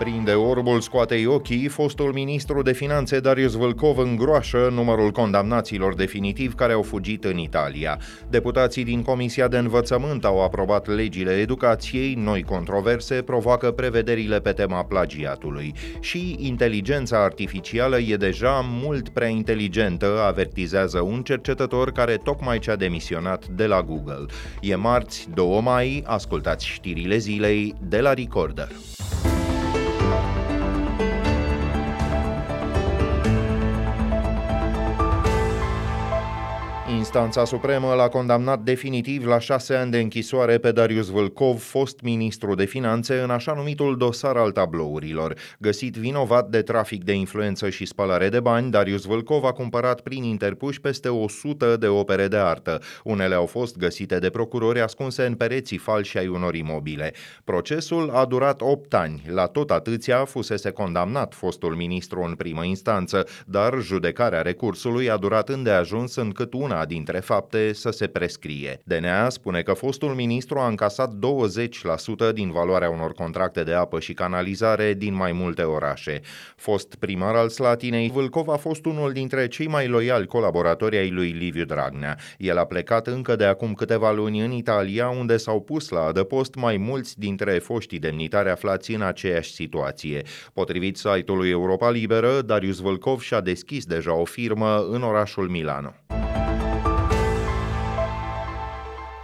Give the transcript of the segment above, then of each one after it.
Prinde orbul, scoate ochii, fostul ministru de finanțe Darius Vâlcov îngroașă numărul condamnaților definitiv care au fugit în Italia. Deputații din Comisia de Învățământ au aprobat legile educației, noi controverse provoacă prevederile pe tema plagiatului. Și inteligența artificială e deja mult prea inteligentă, avertizează un cercetător care tocmai ce-a demisionat de la Google. E marți, 2 mai, ascultați știrile zilei de la Recorder. Instanța Supremă l-a condamnat definitiv la șase ani de închisoare pe Darius Vâlcov, fost ministru de finanțe, în așa numitul dosar al tablourilor. Găsit vinovat de trafic de influență și spălare de bani, Darius Vâlcov a cumpărat prin interpuși peste 100 de opere de artă. Unele au fost găsite de procurori ascunse în pereții falși ai unor imobile. Procesul a durat 8 ani. La tot atâția fusese condamnat fostul ministru în primă instanță, dar judecarea recursului a durat îndeajuns încât una dintre fapte să se prescrie. DNA spune că fostul ministru a încasat 20% din valoarea unor contracte de apă și canalizare din mai multe orașe. Fost primar al Slatinei, Vâlcov a fost unul dintre cei mai loiali colaboratori ai lui Liviu Dragnea. El a plecat încă de acum câteva luni în Italia, unde s-au pus la adăpost mai mulți dintre foștii demnitari aflați în aceeași situație. Potrivit site-ului Europa Liberă, Darius Vâlcov și-a deschis deja o firmă în orașul Milano.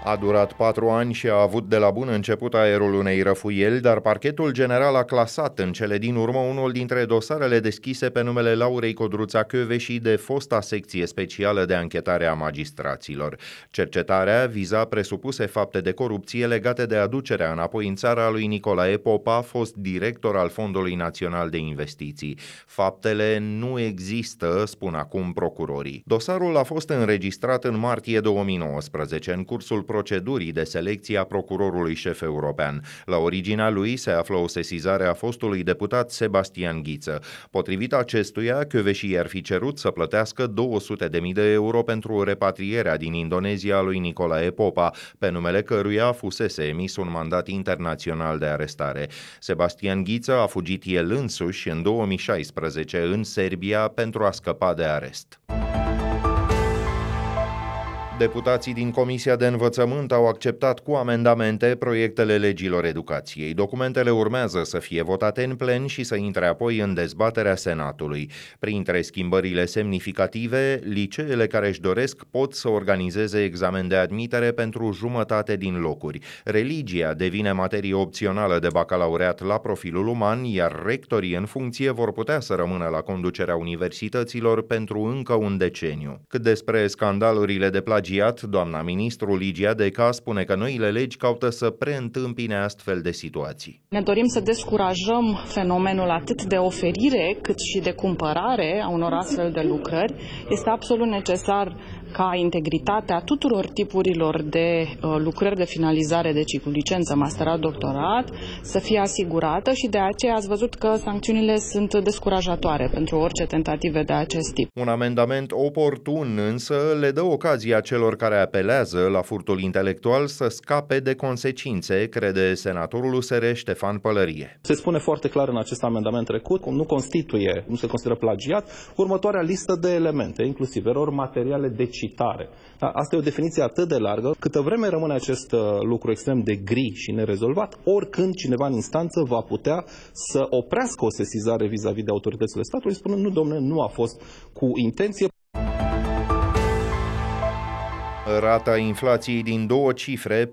A durat patru ani și a avut de la bun început aerul unei răfuieli, dar parchetul general a clasat în cele din urmă unul dintre dosarele deschise pe numele Laurei Codruța și de fosta secție specială de anchetare a magistraților. Cercetarea viza presupuse fapte de corupție legate de aducerea înapoi în țara lui Nicolae Popa, fost director al Fondului Național de Investiții. Faptele nu există, spun acum procurorii. Dosarul a fost înregistrat în martie 2019, în cursul procedurii de selecție a procurorului șef european. La originea lui se află o sesizare a fostului deputat Sebastian Ghiță. Potrivit acestuia, Căveșii ar fi cerut să plătească 200.000 de euro pentru repatrierea din Indonezia lui Nicolae Popa, pe numele căruia fusese emis un mandat internațional de arestare. Sebastian Ghiță a fugit el însuși în 2016 în Serbia pentru a scăpa de arest. Deputații din Comisia de Învățământ au acceptat cu amendamente proiectele legilor educației. Documentele urmează să fie votate în plen și să intre apoi în dezbaterea Senatului. Printre schimbările semnificative, liceele care își doresc pot să organizeze examen de admitere pentru jumătate din locuri. Religia devine materie opțională de bacalaureat la profilul uman, iar rectorii în funcție vor putea să rămână la conducerea universităților pentru încă un deceniu. Cât despre scandalurile de plagi plagiat, doamna ministru Ligia Deca spune că noile legi caută să preîntâmpine astfel de situații. Ne dorim să descurajăm fenomenul atât de oferire cât și de cumpărare a unor astfel de lucrări. Este absolut necesar ca integritatea tuturor tipurilor de uh, lucrări de finalizare de ciclu, licență, masterat, doctorat, să fie asigurată și de aceea ați văzut că sancțiunile sunt descurajatoare pentru orice tentative de acest tip. Un amendament oportun însă le dă ocazia celor care apelează la furtul intelectual să scape de consecințe, crede senatorul USR Ștefan Pălărie. Se spune foarte clar în acest amendament trecut, nu constituie, nu se consideră plagiat, următoarea listă de elemente, inclusiv erori materiale de citare. Da, asta e o definiție atât de largă, câtă vreme rămâne acest uh, lucru extrem de gri și nerezolvat, oricând cineva în instanță va putea să oprească o sesizare vis-a-vis de autoritățile statului, spunând, nu, domnule, nu a fost cu intenție. Rata inflației din două cifre, 14,5%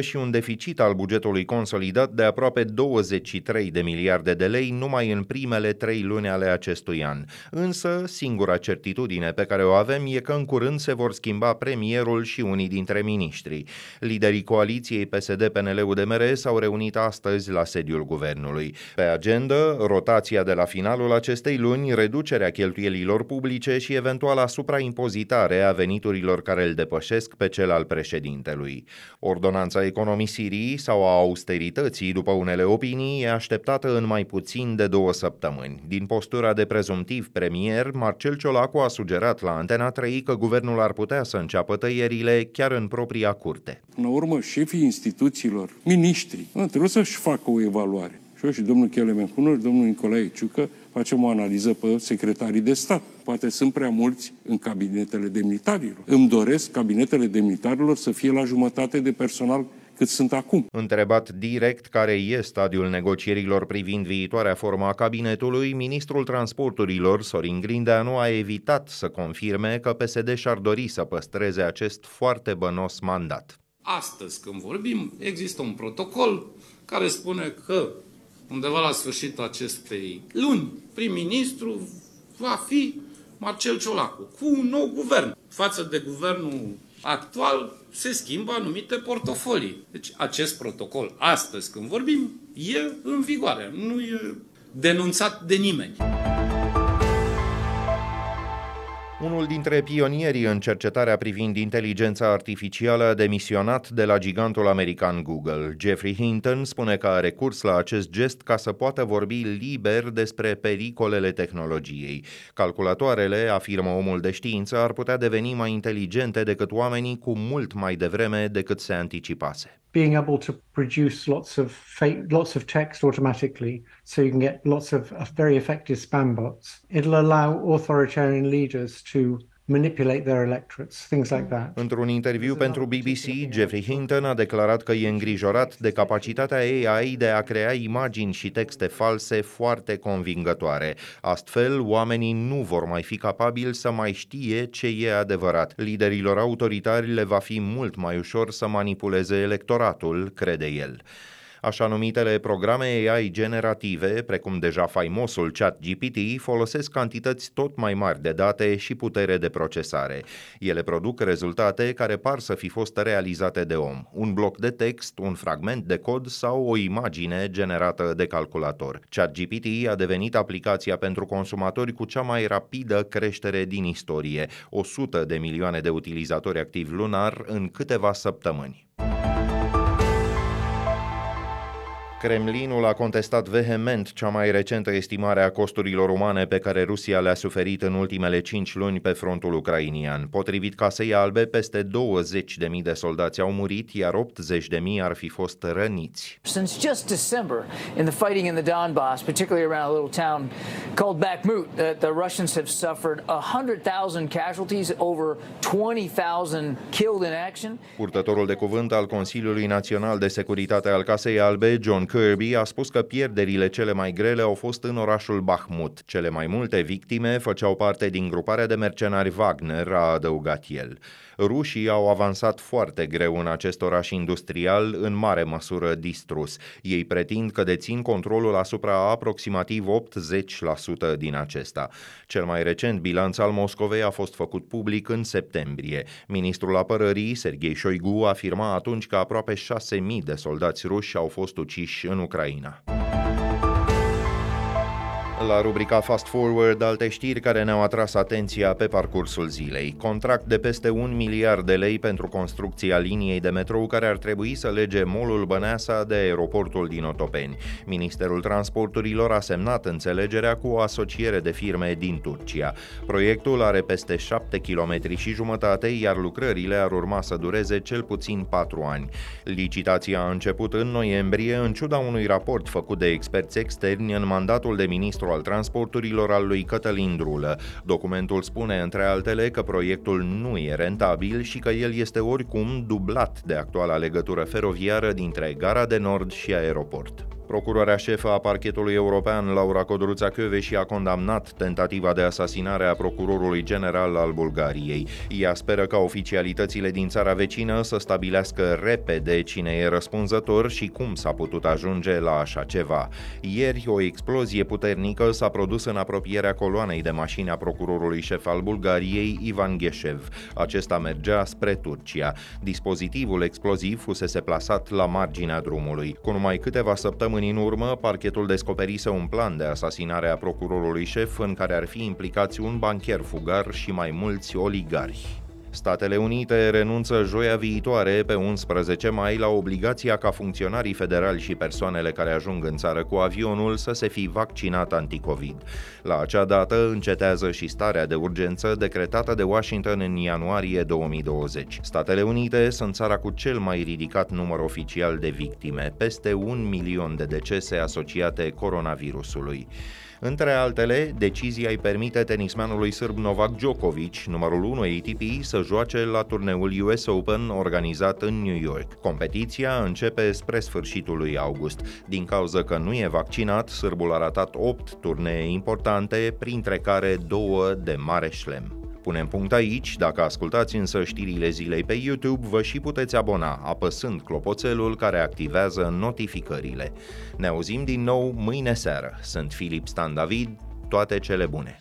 și un deficit al bugetului consolidat de aproape 23 de miliarde de lei numai în primele trei luni ale acestui an. Însă, singura certitudine pe care o avem e că în curând se vor schimba premierul și unii dintre miniștri. Liderii coaliției PSD-PNL-UDMR s-au reunit astăzi la sediul guvernului. Pe agenda, rotația de la finalul acestei luni, reducerea cheltuielilor publice și eventuala supraimpozitare a veniturilor care îl depășesc pe cel al președintelui. Ordonanța economisirii sau a austerității, după unele opinii, e așteptată în mai puțin de două săptămâni. Din postura de prezumtiv premier, Marcel Ciolacu a sugerat la Antena 3 că guvernul ar putea să înceapă tăierile chiar în propria curte. Până urmă, șefii instituțiilor, miniștrii, trebuie să-și facă o evaluare. Și eu și domnul Chelemen Hunor, domnul Nicolae Ciucă, facem o analiză pe secretarii de stat. Poate sunt prea mulți în cabinetele demnitarilor. Îmi doresc cabinetele demnitarilor să fie la jumătate de personal cât sunt acum. Întrebat direct care e stadiul negocierilor privind viitoarea formă a cabinetului, ministrul transporturilor, Sorin Grindeanu, a evitat să confirme că PSD și-ar dori să păstreze acest foarte bănos mandat. Astăzi, când vorbim, există un protocol care spune că undeva la sfârșitul acestei luni, prim-ministru va fi Marcel Ciolacu, cu un nou guvern. Față de guvernul actual, se schimbă anumite portofolii. Deci acest protocol, astăzi când vorbim, e în vigoare, nu e denunțat de nimeni. Unul dintre pionierii în cercetarea privind inteligența artificială a demisionat de la gigantul american Google. Jeffrey Hinton spune că are recurs la acest gest ca să poată vorbi liber despre pericolele tehnologiei. Calculatoarele, afirmă omul de știință, ar putea deveni mai inteligente decât oamenii cu mult mai devreme decât se anticipase. being able to produce lots of fake, lots of text automatically, so you can get lots of, of very effective spam bots. It'll allow authoritarian leaders to manipulate their electorates, things like that. Într-un interviu pentru BBC, Jeffrey Hinton a declarat că e îngrijorat de capacitatea AI de a crea imagini și texte false foarte convingătoare. Astfel, oamenii nu vor mai fi capabili să mai știe ce e adevărat. Liderilor autoritari le va fi mult mai ușor să manipuleze electoratul, crede el. Așa numitele programe AI generative, precum deja faimosul ChatGPT, folosesc cantități tot mai mari de date și putere de procesare. Ele produc rezultate care par să fi fost realizate de om. Un bloc de text, un fragment de cod sau o imagine generată de calculator. ChatGPT a devenit aplicația pentru consumatori cu cea mai rapidă creștere din istorie, 100 de milioane de utilizatori activi lunar în câteva săptămâni. Kremlinul a contestat vehement cea mai recentă estimare a costurilor umane pe care Rusia le-a suferit în ultimele cinci luni pe frontul ucrainian. Potrivit Casei Albe, peste 20.000 de soldați au murit, iar 80.000 ar fi fost răniți. Since just December, in the fighting in the Donbass, particularly around a little town called Bakhmut, the, the Russians have suffered 100,000 casualties, over 20,000 killed in action. Purtătorul de cuvânt al Consiliului Național de Securitate al Casei Albe, John Kirby a spus că pierderile cele mai grele au fost în orașul Bahmut. Cele mai multe victime făceau parte din gruparea de mercenari Wagner, a adăugat el. Rușii au avansat foarte greu în acest oraș industrial, în mare măsură distrus. Ei pretind că dețin controlul asupra aproximativ 80% din acesta. Cel mai recent bilanț al Moscovei a fost făcut public în septembrie. Ministrul apărării, Sergei Shoigu, afirma atunci că aproape 6.000 de soldați ruși au fost uciși în Ucraina. La rubrica Fast Forward, alte știri care ne-au atras atenția pe parcursul zilei. Contract de peste un miliard de lei pentru construcția liniei de metrou care ar trebui să lege molul Băneasa de aeroportul din Otopeni. Ministerul Transporturilor a semnat înțelegerea cu o asociere de firme din Turcia. Proiectul are peste 7 km și jumătate, iar lucrările ar urma să dureze cel puțin 4 ani. Licitația a început în noiembrie, în ciuda unui raport făcut de experți externi în mandatul de ministru al transporturilor al lui Cătălin Drulă. Documentul spune, între altele, că proiectul nu e rentabil și că el este oricum dublat de actuala legătură feroviară dintre Gara de Nord și aeroport. Procuroarea șefă a parchetului european, Laura Codruța și a condamnat tentativa de asasinare a procurorului general al Bulgariei. Ea speră ca oficialitățile din țara vecină să stabilească repede cine e răspunzător și cum s-a putut ajunge la așa ceva. Ieri, o explozie puternică s-a produs în apropierea coloanei de mașini a procurorului șef al Bulgariei, Ivan Gheșev. Acesta mergea spre Turcia. Dispozitivul exploziv fusese plasat la marginea drumului. Cu numai câteva săptămâni săptămâni în urmă, parchetul descoperise un plan de asasinare a procurorului șef în care ar fi implicați un bancher fugar și mai mulți oligari. Statele Unite renunță joia viitoare, pe 11 mai, la obligația ca funcționarii federali și persoanele care ajung în țară cu avionul să se fi vaccinat anticovid. La acea dată încetează și starea de urgență decretată de Washington în ianuarie 2020. Statele Unite sunt țara cu cel mai ridicat număr oficial de victime, peste un milion de decese asociate coronavirusului. Între altele, decizia îi permite tenismanului sârb Novak Djokovic, numărul 1 ATP, să joace la turneul US Open organizat în New York. Competiția începe spre sfârșitul lui august. Din cauza că nu e vaccinat, sârbul a ratat 8 turnee importante, printre care două de mare șlem. Punem punct aici, dacă ascultați însă știrile zilei pe YouTube, vă și puteți abona apăsând clopoțelul care activează notificările. Ne auzim din nou mâine seară. Sunt Filip Stan David, toate cele bune!